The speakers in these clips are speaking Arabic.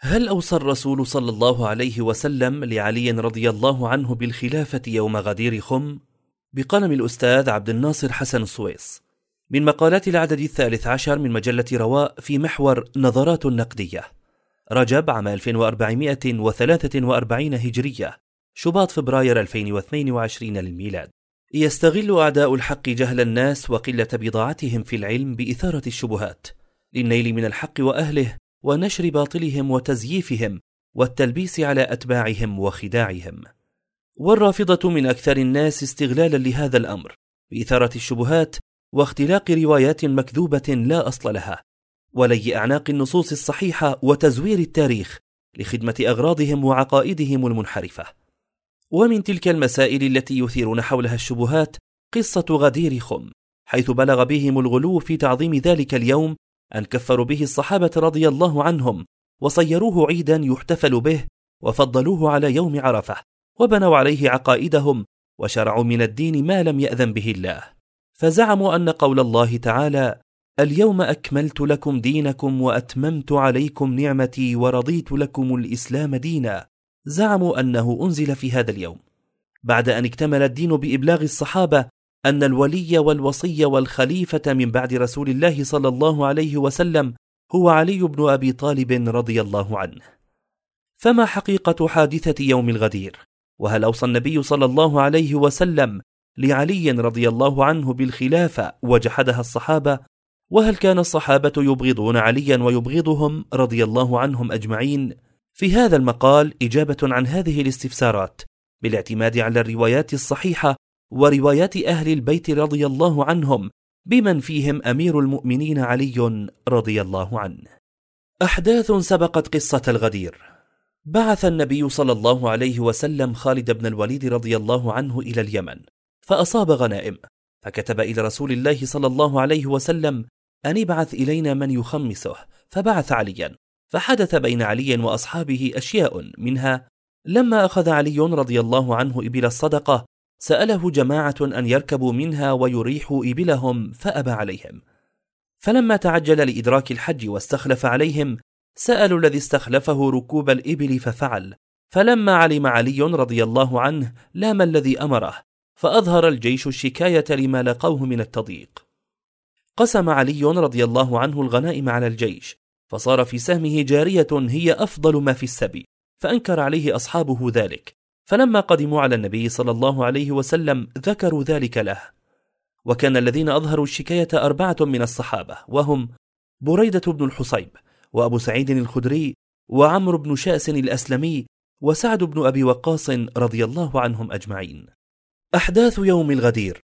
هل أوصى الرسول صلى الله عليه وسلم لعلي رضي الله عنه بالخلافة يوم غدير خم؟ بقلم الأستاذ عبد الناصر حسن السويس. من مقالات العدد الثالث عشر من مجلة رواء في محور نظرات نقدية. رجب عام 1443 هجرية. شباط فبراير 2022 للميلاد. يستغل أعداء الحق جهل الناس وقلة بضاعتهم في العلم بإثارة الشبهات. للنيل من الحق وأهله ونشر باطلهم وتزييفهم والتلبيس على أتباعهم وخداعهم. والرافضة من أكثر الناس استغلالا لهذا الأمر بإثارة الشبهات واختلاق روايات مكذوبة لا أصل لها ولي أعناق النصوص الصحيحة وتزوير التاريخ لخدمة أغراضهم وعقائدهم المنحرفة. ومن تلك المسائل التي يثيرون حولها الشبهات قصة غدير خم حيث بلغ بهم الغلو في تعظيم ذلك اليوم أن كفروا به الصحابة رضي الله عنهم وصيروه عيدا يحتفل به وفضلوه على يوم عرفة وبنوا عليه عقائدهم وشرعوا من الدين ما لم يأذن به الله. فزعموا أن قول الله تعالى اليوم أكملت لكم دينكم وأتممت عليكم نعمتي ورضيت لكم الإسلام دينا. زعموا أنه أنزل في هذا اليوم. بعد أن اكتمل الدين بإبلاغ الصحابة أن الولي والوصي والخليفة من بعد رسول الله صلى الله عليه وسلم هو علي بن أبي طالب رضي الله عنه. فما حقيقة حادثة يوم الغدير؟ وهل أوصى النبي صلى الله عليه وسلم لعلي رضي الله عنه بالخلافة وجحدها الصحابة؟ وهل كان الصحابة يبغضون عليا ويبغضهم رضي الله عنهم أجمعين؟ في هذا المقال إجابة عن هذه الاستفسارات بالاعتماد على الروايات الصحيحة وروايات أهل البيت رضي الله عنهم بمن فيهم أمير المؤمنين علي رضي الله عنه. أحداث سبقت قصة الغدير. بعث النبي صلى الله عليه وسلم خالد بن الوليد رضي الله عنه إلى اليمن فأصاب غنائم فكتب إلى رسول الله صلى الله عليه وسلم أن ابعث إلينا من يخمسه فبعث عليا فحدث بين علي وأصحابه أشياء منها لما أخذ علي رضي الله عنه إبل الصدقة سأله جماعة أن يركبوا منها ويريحوا إبلهم فأبى عليهم. فلما تعجل لإدراك الحج واستخلف عليهم سألوا الذي استخلفه ركوب الإبل ففعل. فلما علم علي رضي الله عنه لام الذي أمره فأظهر الجيش الشكاية لما لقوه من التضييق. قسم علي رضي الله عنه الغنائم على الجيش فصار في سهمه جارية هي أفضل ما في السبي فأنكر عليه أصحابه ذلك. فلما قدموا على النبي صلى الله عليه وسلم ذكروا ذلك له. وكان الذين أظهروا الشكاية أربعة من الصحابة وهم بريدة بن الحصيب وأبو سعيد الخدري وعمرو بن شأس الأسلمي وسعد بن أبي وقاص رضي الله عنهم أجمعين. أحداث يوم الغدير.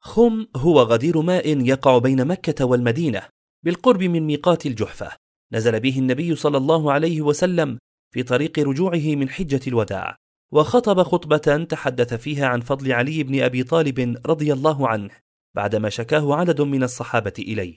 خم هو غدير ماء يقع بين مكة والمدينة بالقرب من ميقات الجحفة. نزل به النبي صلى الله عليه وسلم في طريق رجوعه من حجة الوداع. وخطب خطبة تحدث فيها عن فضل علي بن أبي طالب رضي الله عنه بعدما شكاه عدد من الصحابة إليه.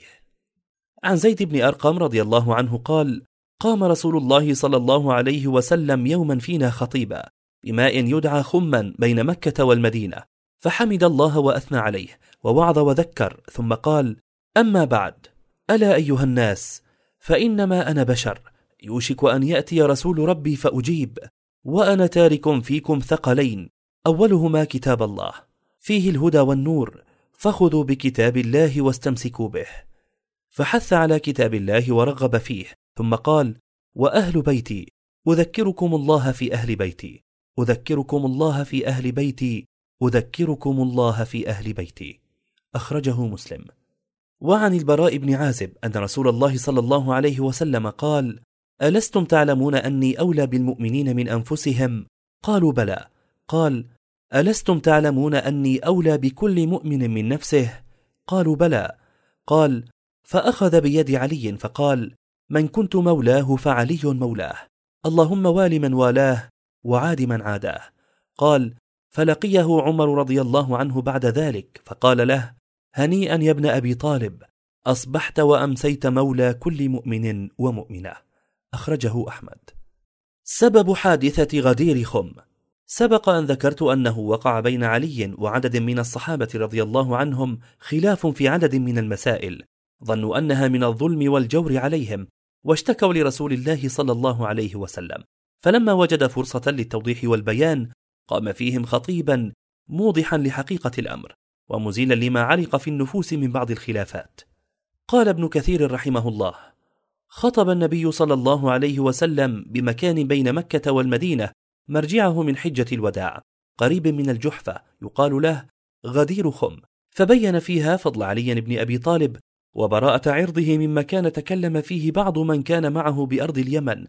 عن زيد بن أرقم رضي الله عنه قال قام رسول الله صلى الله عليه وسلم يوما فينا خطيبا بماء يدعى خما بين مكة والمدينة فحمد الله وأثنى عليه ووعظ وذكر ثم قال أما بعد ألا أيها الناس فإنما أنا بشر يوشك أن يأتي رسول ربي فأجيب وأنا تارك فيكم ثقلين. أولهما كتاب الله. فيه الهدى والنور. فخذوا بكتاب الله واستمسكوا به. فحث على كتاب الله ورغب فيه. ثم قال وأهل بيتي أذكركم الله في أهل بيتي. أذكركم الله في أهل بيتي. أذكركم الله في أهل بيتي. أخرجه مسلم. وعن البراء بن عازب أن رسول الله صلى الله عليه وسلم قال ألستم تعلمون أني أولى بالمؤمنين من أنفسهم؟ قالوا بلى. قال ألستم تعلمون أني أولى بكل مؤمن من نفسه؟ قالوا بلى. قال فأخذ بيد علي فقال من كنت مولاه فعلي مولاه. اللهم وال من والاه وعاد من عاداه. قال فلقيه عمر رضي الله عنه بعد ذلك فقال له هنيئا يا ابن أبي طالب أصبحت وأمسيت مولى كل مؤمن ومؤمنة. أخرجه أحمد. سبب حادثة غدير خم. سبق أن ذكرت أنه وقع بين علي وعدد من الصحابة رضي الله عنهم خلاف في عدد من المسائل ظنوا أنها من الظلم والجور عليهم واشتكوا لرسول الله صلى الله عليه وسلم. فلما وجد فرصة للتوضيح والبيان قام فيهم خطيبا موضحا لحقيقة الأمر ومزيلا لما علق في النفوس من بعض الخلافات. قال ابن كثير رحمه الله خطب النبي صلى الله عليه وسلم بمكان بين مكة والمدينة مرجعه من حجة الوداع قريب من الجحفة يقال له غدير خم. فبين فيها فضل علي بن أبي طالب وبراءة عرضه مما كان تكلم فيه بعض من كان معه بأرض اليمن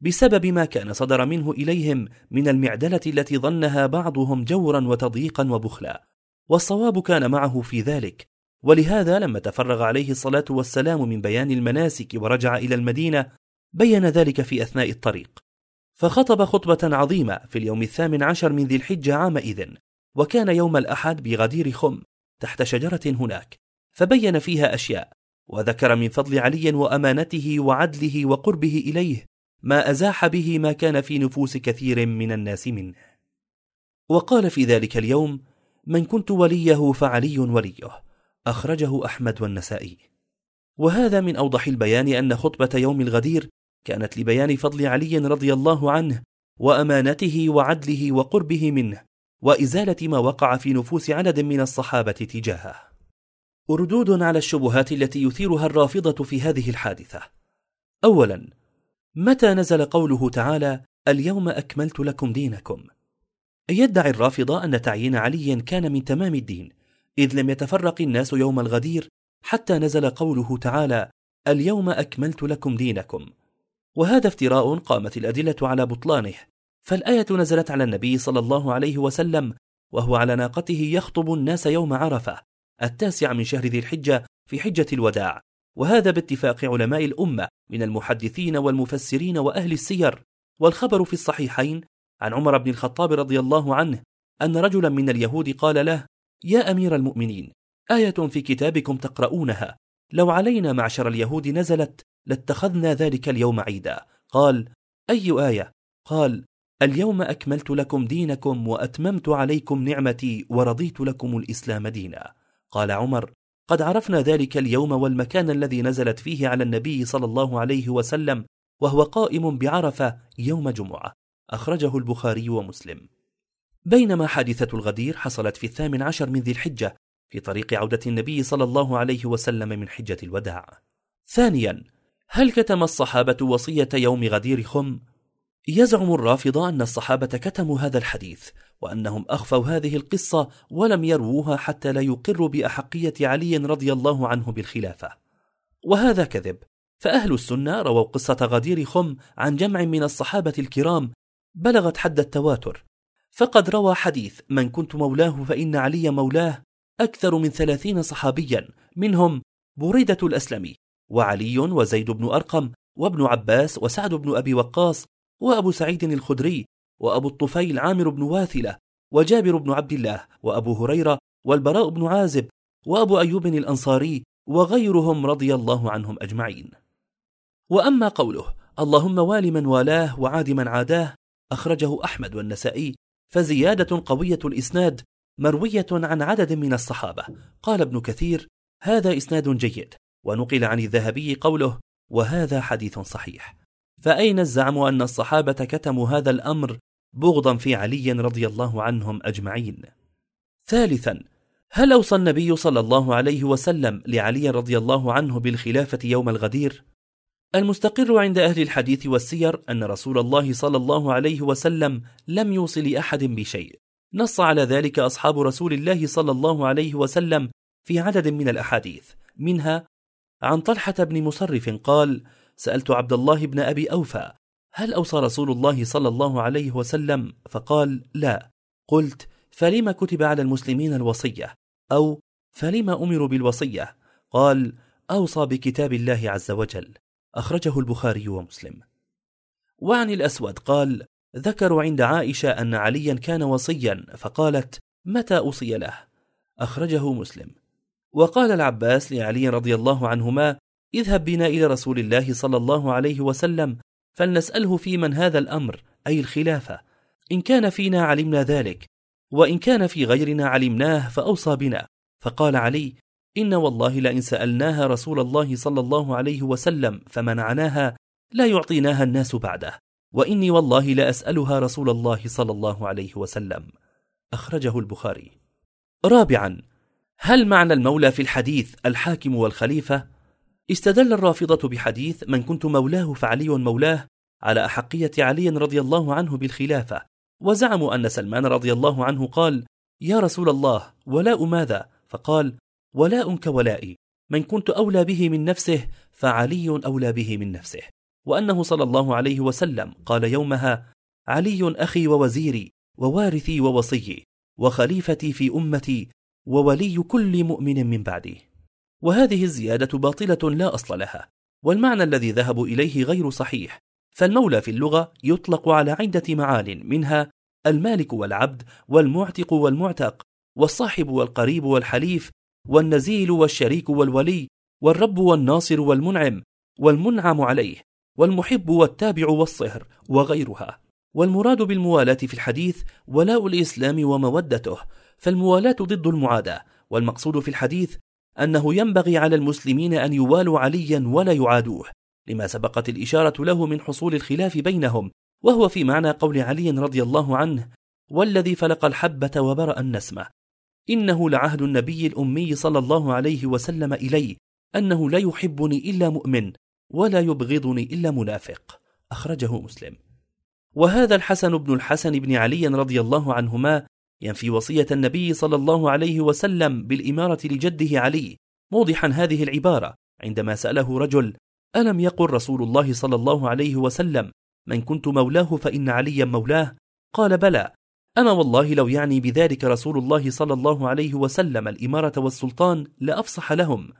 بسبب ما كان صدر منه إليهم من المعدلة التي ظنها بعضهم جورا وتضييقا وبخلا. والصواب كان معه في ذلك ولهذا لما تفرغ عليه الصلاة والسلام من بيان المناسك ورجع إلى المدينة بين ذلك في أثناء الطريق. فخطب خطبة عظيمة في اليوم الثامن عشر من ذي الحجة عامئذ وكان يوم الأحد بغدير خم تحت شجرة هناك. فبين فيها أشياء وذكر من فضل علي وأمانته وعدله وقربه إليه ما أزاح به ما كان في نفوس كثير من الناس منه. وقال في ذلك اليوم من كنت وليه فعلي وليه. أخرجه أحمد والنسائي. وهذا من أوضح البيان أن خطبة يوم الغدير كانت لبيان فضل علي رضي الله عنه وأمانته وعدله وقربه منه وإزالة ما وقع في نفوس عدد من الصحابة تجاهه. أردود على الشبهات التي يثيرها الرافضة في هذه الحادثة. أولا متى نزل قوله تعالى اليوم أكملت لكم دينكم يدعي الرافضة أن تعيين علي كان من تمام الدين إذ لم يتفرق الناس يوم الغدير حتى نزل قوله تعالى اليوم أكملت لكم دينكم. وهذا افتراء قامت الأدلة على بطلانه فالآية نزلت على النبي صلى الله عليه وسلم وهو على ناقته يخطب الناس يوم عرفة التاسع من شهر ذي الحجة في حجة الوداع. وهذا باتفاق علماء الأمة من المحدثين والمفسرين وأهل السير. والخبر في الصحيحين عن عمر بن الخطاب رضي الله عنه أن رجلا من اليهود قال له يا أمير المؤمنين آية في كتابكم تقرؤونها. لو علينا معشر اليهود نزلت لاتخذنا ذلك اليوم عيدا. قال أي آية؟ قال اليوم أكملت لكم دينكم وأتممت عليكم نعمتي ورضيت لكم الإسلام دينا. قال عمر قد عرفنا ذلك اليوم والمكان الذي نزلت فيه على النبي صلى الله عليه وسلم وهو قائم بعرفة يوم جمعة. أخرجه البخاري ومسلم. بينما حادثة الغدير حصلت في الثامن عشر من ذي الحجة في طريق عودة النبي صلى الله عليه وسلم من حجة الوداع ثانيا هل كتم الصحابة وصية يوم غدير خم؟ يزعم الرافضة أن الصحابة كتموا هذا الحديث وأنهم أخفوا هذه القصة ولم يروها حتى لا يقروا بأحقية علي رضي الله عنه بالخلافة وهذا كذب فأهل السنة رووا قصة غدير خم عن جمع من الصحابة الكرام بلغت حد التواتر فقد روى حديث من كنت مولاه فإن علي مولاه أكثر من ثلاثين صحابيا منهم بريدة الأسلمي وعلي وزيد بن أرقم وابن عباس وسعد بن أبي وقاص وأبو سعيد الخدري وأبو الطفيل عامر بن واثلة وجابر بن عبد الله وأبو هريرة والبراء بن عازب وأبو أيوب الأنصاري وغيرهم رضي الله عنهم أجمعين. وأما قوله اللهم وال من والاه وعاد من عاداه أخرجه أحمد والنسائي فزيادة قوية الإسناد مروية عن عدد من الصحابة. قال ابن كثير هذا إسناد جيد ونقل عن الذهبي قوله وهذا حديث صحيح فأين الزعم أن الصحابة كتموا هذا الأمر بغضا في علي رضي الله عنهم أجمعين؟ ثالثا هل أوصى النبي صلى الله عليه وسلم لعلي رضي الله عنه بالخلافة يوم الغدير؟ المستقر عند أهل الحديث والسير أن رسول الله صلى الله عليه وسلم لم يوصي لأحد بشيء. نص على ذلك أصحاب رسول الله صلى الله عليه وسلم في عدد من الأحاديث. منها عن طلحة بن مصرف قال سألت عبد الله بن أبي أوفى هل أوصى رسول الله صلى الله عليه وسلم؟ فقال لا. قلت فلما كتب على المسلمين الوصية؟ أو فلما أمروا بالوصية؟ قال أوصى بكتاب الله عز وجل. أخرجه البخاري ومسلم. وعن الأسود قال ذكروا عند عائشة أن عليا كان وصيا فقالت متى أوصي له؟ أخرجه مسلم. وقال العباس لعلي رضي الله عنهما اذهب بنا إلى رسول الله صلى الله عليه وسلم فلنسأله في من هذا الأمر أي الخلافة. إن كان فينا علمنا ذلك وإن كان في غيرنا علمناه فأوصى بنا. فقال علي إن والله لئن سألناها رسول الله صلى الله عليه وسلم فمنعناها لا يعطيناها الناس بعده وإني والله لأسألها رسول الله صلى الله عليه وسلم أخرجه البخاري رابعا هل معنى المولى في الحديث الحاكم والخليفة؟ استدل الرافضة بحديث من كنت مولاه فعلي مولاه على أحقية علي رضي الله عنه بالخلافة وزعموا أن سلمان رضي الله عنه قال يا رسول الله ولاء ماذا؟ فقال ولاء كولائي من كنت أولى به من نفسه فعلي أولى به من نفسه. وأنه صلى الله عليه وسلم قال يومها علي أخي ووزيري ووارثي ووصيي وخليفتي في أمتي وولي كل مؤمن من بعدي. وهذه الزيادة باطلة لا أصل لها. والمعنى الذي ذهبوا إليه غير صحيح. فالمولى في اللغة يطلق على عدة معان منها المالك والعبد والمعتق والمعتق والصاحب والقريب والحليف والنزيل والشريك والولي والرب والناصر والمنعم والمنعم عليه والمحب والتابع والصهر وغيرها. والمراد بالموالاة في الحديث ولاء الإسلام ومودته فالموالاة ضد المعاداة والمقصود في الحديث أنه ينبغي على المسلمين أن يوالوا عليا ولا يعادوه لما سبقت الإشارة له من حصول الخلاف بينهم وهو في معنى قول علي رضي الله عنه والذي فلق الحبة وبرأ النسمة إنه لعهد النبي الأمي صلى الله عليه وسلم إلي أنه لا يحبني إلا مؤمن ولا يبغضني إلا منافق. أخرجه مسلم. وهذا الحسن بن الحسن بن علي رضي الله عنهما ينفي وصية النبي صلى الله عليه وسلم بالإمارة لجده علي موضحا هذه العبارة. عندما سأله رجل ألم يقل رسول الله صلى الله عليه وسلم من كنت مولاه فإن عليا مولاه؟ قال بلى. أما والله لو يعني بذلك رسول الله صلى الله عليه وسلم الإمارة والسلطان لأفصح لهم.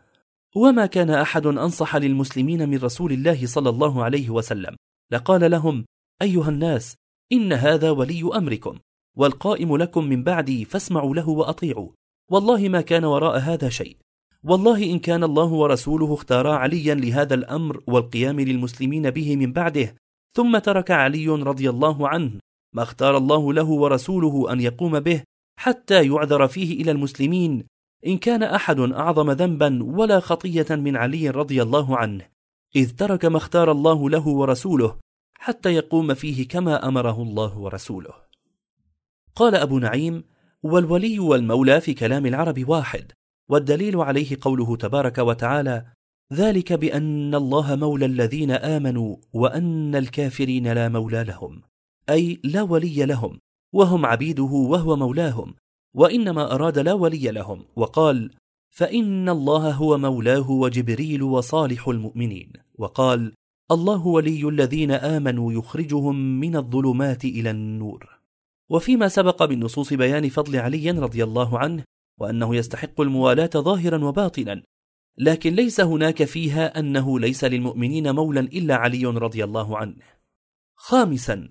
وما كان أحد أنصح للمسلمين من رسول الله صلى الله عليه وسلم. لقال لهم أيها الناس إن هذا ولي أمركم والقائم لكم من بعدي فاسمعوا له وأطيعوا. والله ما كان وراء هذا شيء. والله إن كان الله ورسوله اختارا عليا لهذا الأمر والقيام للمسلمين به من بعده ثم ترك علي رضي الله عنه ما اختار الله له ورسوله أن يقوم به حتى يعذر فيه إلى المسلمين إن كان أحد أعظم ذنبا ولا خطية من علي رضي الله عنه إذ ترك ما اختار الله له ورسوله حتى يقوم فيه كما أمره الله ورسوله. قال أبو نعيم والولي والمولى في كلام العرب واحد والدليل عليه قوله تبارك وتعالى ذلك بأن الله مولى الذين آمنوا وأن الكافرين لا مولى لهم. أي لا ولي لهم وهم عبيده وهو مولاهم وإنما أراد لا ولي لهم وقال فإن الله هو مولاه وجبريل وصالح المؤمنين. وقال الله ولي الذين آمنوا يخرجهم من الظلمات إلى النور. وفيما سبق بالنصوص بيان فضل علي رضي الله عنه وأنه يستحق الموالاة ظاهرا وباطنا لكن ليس هناك فيها أنه ليس للمؤمنين مولا إلا علي رضي الله عنه. خامسا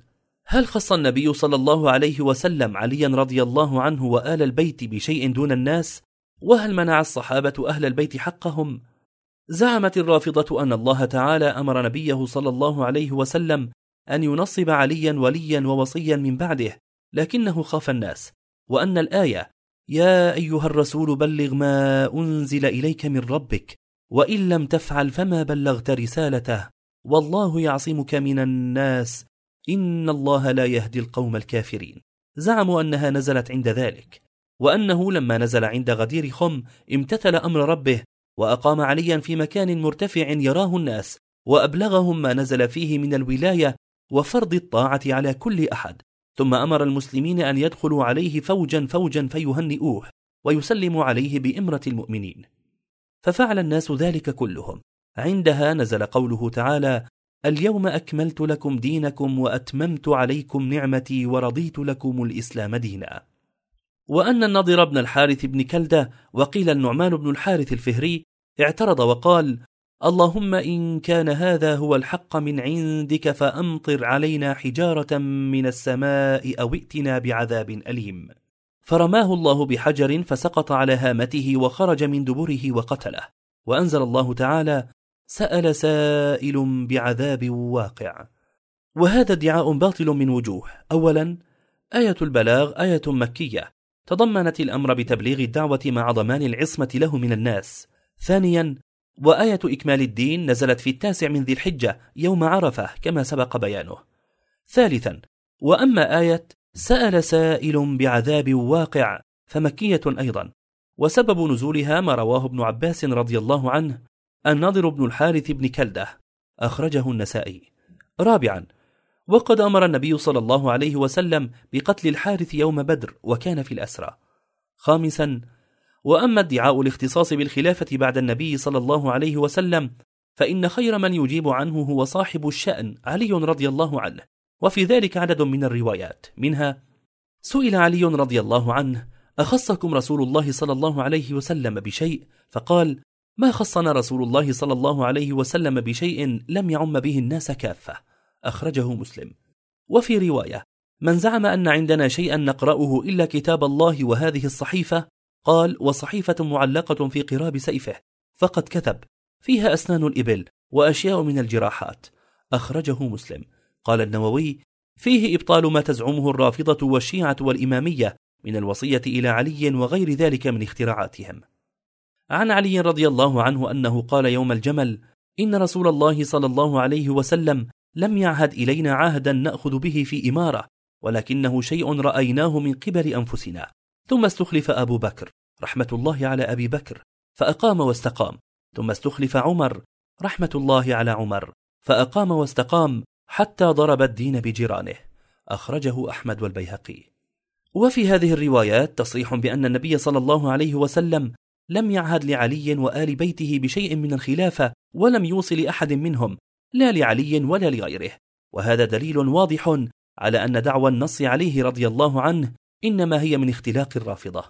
هل خص النبي صلى الله عليه وسلم عليا رضي الله عنه وآل البيت بشيء دون الناس؟ وهل منع الصحابة أهل البيت حقهم؟ زعمت الرافضة أن الله تعالى أمر نبيه صلى الله عليه وسلم أن ينصب عليا وليا ووصيا من بعده لكنه خاف الناس. وأن الآية يا أيها الرسول بلغ ما أنزل إليك من ربك وإن لم تفعل فما بلغت رسالته والله يعصمك من الناس إن الله لا يهدي القوم الكافرين. زعموا أنها نزلت عند ذلك وأنه لما نزل عند غدير خم امتثل أمر ربه وأقام عليا في مكان مرتفع يراه الناس وأبلغهم ما نزل فيه من الولاية وفرض الطاعة على كل أحد. ثم أمر المسلمين أن يدخلوا عليه فوجا فوجا فيهنئوه ويسلموا عليه بإمرة المؤمنين. ففعل الناس ذلك كلهم. عندها نزل قوله تعالى اليوم أكملت لكم دينكم وأتممت عليكم نعمتي ورضيت لكم الإسلام دينا. وأن النضر بن الحارث بن كلدة وقيل النعمان بن الحارث الفهري اعترض وقال اللهم إن كان هذا هو الحق من عندك فأمطر علينا حجارة من السماء أو ائتنا بعذاب أليم. فرماه الله بحجر فسقط على هامته وخرج من دبره وقتله. وأنزل الله تعالى سأل سائل بعذاب واقع. وهذا ادعاء باطل من وجوه. أولا آية البلاغ آية مكية. تضمنت الأمر بتبليغ الدعوة مع ضمان العصمة له من الناس. ثانيا وآية إكمال الدين نزلت في التاسع من ذي الحجة يوم عرفة كما سبق بيانه. ثالثا وأما آية سأل سائل بعذاب واقع فمكية أيضا. وسبب نزولها ما رواه ابن عباس رضي الله عنه النضر بن الحارث بن كلدة أخرجه النسائي. رابعا وقد أمر النبي صلى الله عليه وسلم بقتل الحارث يوم بدر وكان في الأسرى. خامسا وأما ادعاء الاختصاص بالخلافة بعد النبي صلى الله عليه وسلم فإن خير من يجيب عنه هو صاحب الشأن علي رضي الله عنه. وفي ذلك عدد من الروايات. منها سئل علي رضي الله عنه أخصكم رسول الله صلى الله عليه وسلم بشيء؟ فقال ما خصنا رسول الله صلى الله عليه وسلم بشيء لم يعم به الناس كافة؟ أخرجه مسلم. وفي رواية من زعم أن عندنا شيئا نقرأه إلا كتاب الله وهذه الصحيفة قال وصحيفة معلقة في قراب سيفه فقد كتب فيها أسنان الإبل وأشياء من الجراحات. أخرجه مسلم. قال النووي فيه إبطال ما تزعمه الرافضة والشيعة والإمامية من الوصية إلى علي وغير ذلك من اختراعاتهم. عن علي رضي الله عنه أنه قال يوم الجمل إن رسول الله صلى الله عليه وسلم لم يعهد إلينا عهدا نأخذ به في إمارة ولكنه شيء رأيناه من قبل أنفسنا. ثم استخلف أبو بكر رحمة الله على أبي بكر فأقام واستقام. ثم استخلف عمر رحمة الله على عمر فأقام واستقام حتى ضرب الدين بجيرانه. أخرجه أحمد والبيهقي. وفي هذه الروايات تصريح بأن النبي صلى الله عليه وسلم لم يعهد لعلي وآل بيته بشيء من الخلافة ولم يوصي لأحد منهم لا لعلي ولا لغيره وهذا دليل واضح على أن دعوى النص عليه رضي الله عنه إنما هي من اختلاق الرافضة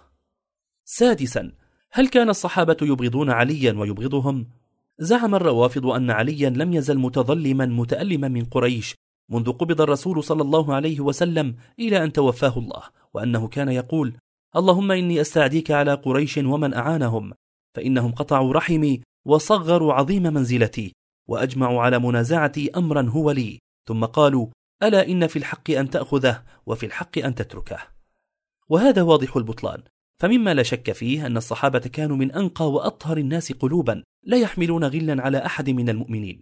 سادسا هل كان الصحابة يبغضون عليا ويبغضهم؟ زعم الروافض أن عليا لم يزل متظلما متألما من قريش منذ قبض الرسول صلى الله عليه وسلم إلى أن توفاه الله وأنه كان يقول اللهم إني أستعديك على قريش ومن أعانهم فإنهم قطعوا رحمي وصغروا عظيم منزلتي وأجمعوا على منازعتي أمرا هو لي ثم قالوا ألا إن في الحق أن تأخذه وفي الحق أن تتركه. وهذا واضح البطلان فمما لا شك فيه أن الصحابة كانوا من أنقى وأطهر الناس قلوبا لا يحملون غلا على أحد من المؤمنين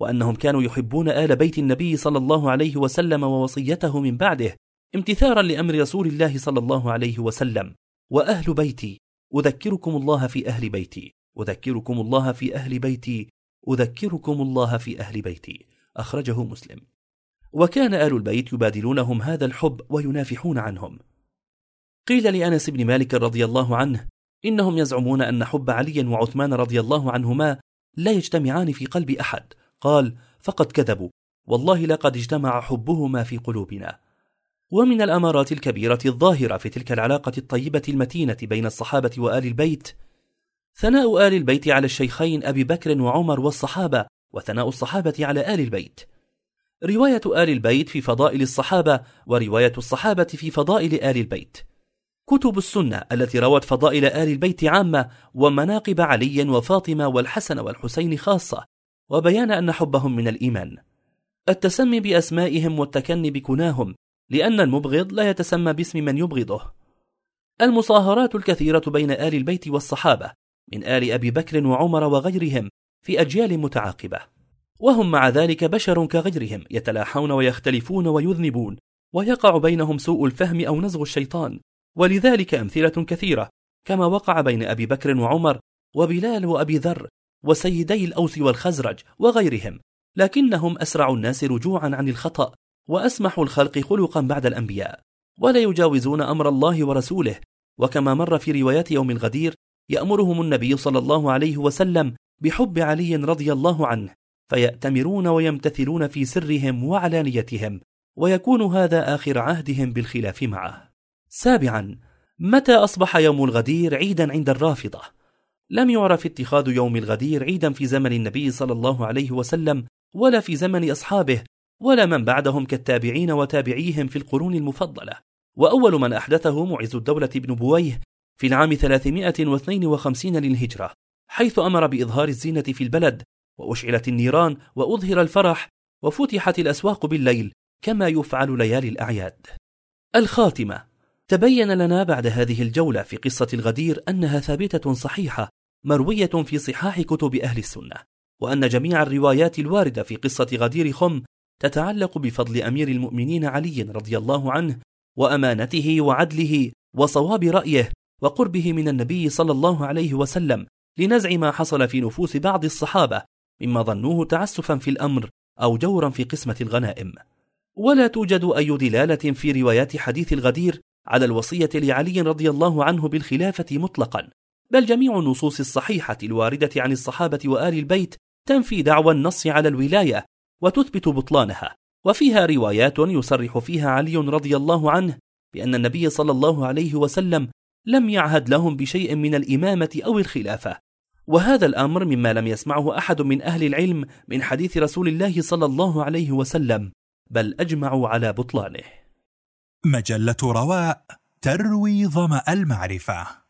وأنهم كانوا يحبون آل بيت النبي صلى الله عليه وسلم ووصيته من بعده امتثارا لأمر رسول الله صلى الله عليه وسلم وأهل بيتي. أذكركم الله في أهل بيتي. أذكركم الله في أهل بيتي. أذكركم الله في أهل بيتي. أخرجه مسلم. وكان آل البيت يبادلونهم هذا الحب وينافحون عنهم. قيل لأنس بن مالك رضي الله عنه إنهم يزعمون أن حب علي وعثمان رضي الله عنهما لا يجتمعان في قلب أحد. قال فقد كذبوا. والله لقد اجتمع حبهما في قلوبنا. ومن الأمارات الكبيرة الظاهرة في تلك العلاقة الطيبة المتينة بين الصحابة وآل البيت ثناء آل البيت على الشيخين أبي بكر وعمر والصحابة وثناء الصحابة على آل البيت. رواية آل البيت في فضائل الصحابة ورواية الصحابة في فضائل آل البيت. كتب السنة التي روت فضائل آل البيت عامة ومناقب علي وفاطمة والحسن والحسين خاصة وبيان أن حبهم من الإيمان. التسمي بأسمائهم والتكني بكناهم لأن المبغض لا يتسمى باسم من يبغضه. المصاهرات الكثيرة بين آل البيت والصحابة من آل أبي بكر وعمر وغيرهم في أجيال متعاقبة. وهم مع ذلك بشر كغيرهم يتلاحون ويختلفون ويذنبون ويقع بينهم سوء الفهم أو نزغ الشيطان. ولذلك أمثلة كثيرة كما وقع بين أبي بكر وعمر وبلال وأبي ذر وسيدي الأوس والخزرج وغيرهم. لكنهم أسرع الناس رجوعا عن الخطأ وأسمح الخلق خلقا بعد الأنبياء ولا يجاوزون أمر الله ورسوله وكما مر في روايات يوم الغدير يأمرهم النبي صلى الله عليه وسلم بحب علي رضي الله عنه فيأتمرون ويمتثلون في سرهم وعلانيتهم ويكون هذا آخر عهدهم بالخلاف معه. سابعا متى أصبح يوم الغدير عيدا عند الرافضة؟ لم يعرف اتخاذ يوم الغدير عيدا في زمن النبي صلى الله عليه وسلم ولا في زمن أصحابه ولا من بعدهم كالتابعين وتابعيهم في القرون المفضلة. وأول من أحدثه معز الدولة بن بويه في العام 352 للهجرة حيث أمر بإظهار الزينة في البلد وأشعلت النيران وأظهر الفرح وفتحت الأسواق بالليل كما يفعل ليالي الأعياد. الخاتمة. تبين لنا بعد هذه الجولة في قصة الغدير أنها ثابتة صحيحة مروية في صحاح كتب أهل السنة وأن جميع الروايات الواردة في قصة غدير خم تتعلق بفضل أمير المؤمنين علي رضي الله عنه وأمانته وعدله وصواب رأيه وقربه من النبي صلى الله عليه وسلم لنزع ما حصل في نفوس بعض الصحابة مما ظنوه تعسفا في الأمر أو جورا في قسمة الغنائم. ولا توجد أي دلالة في روايات حديث الغدير على الوصية لعلي رضي الله عنه بالخلافة مطلقا بل جميع النصوص الصحيحة الواردة عن الصحابة وآل البيت تنفي دعوى النص على الولاية وتثبت بطلانها. وفيها روايات يصرح فيها علي رضي الله عنه بأن النبي صلى الله عليه وسلم لم يعهد لهم بشيء من الإمامة أو الخلافة. وهذا الأمر مما لم يسمعه أحد من أهل العلم من حديث رسول الله صلى الله عليه وسلم بل أجمعوا على بطلانه. مجلة رواء تروي ظمأ المعرفة.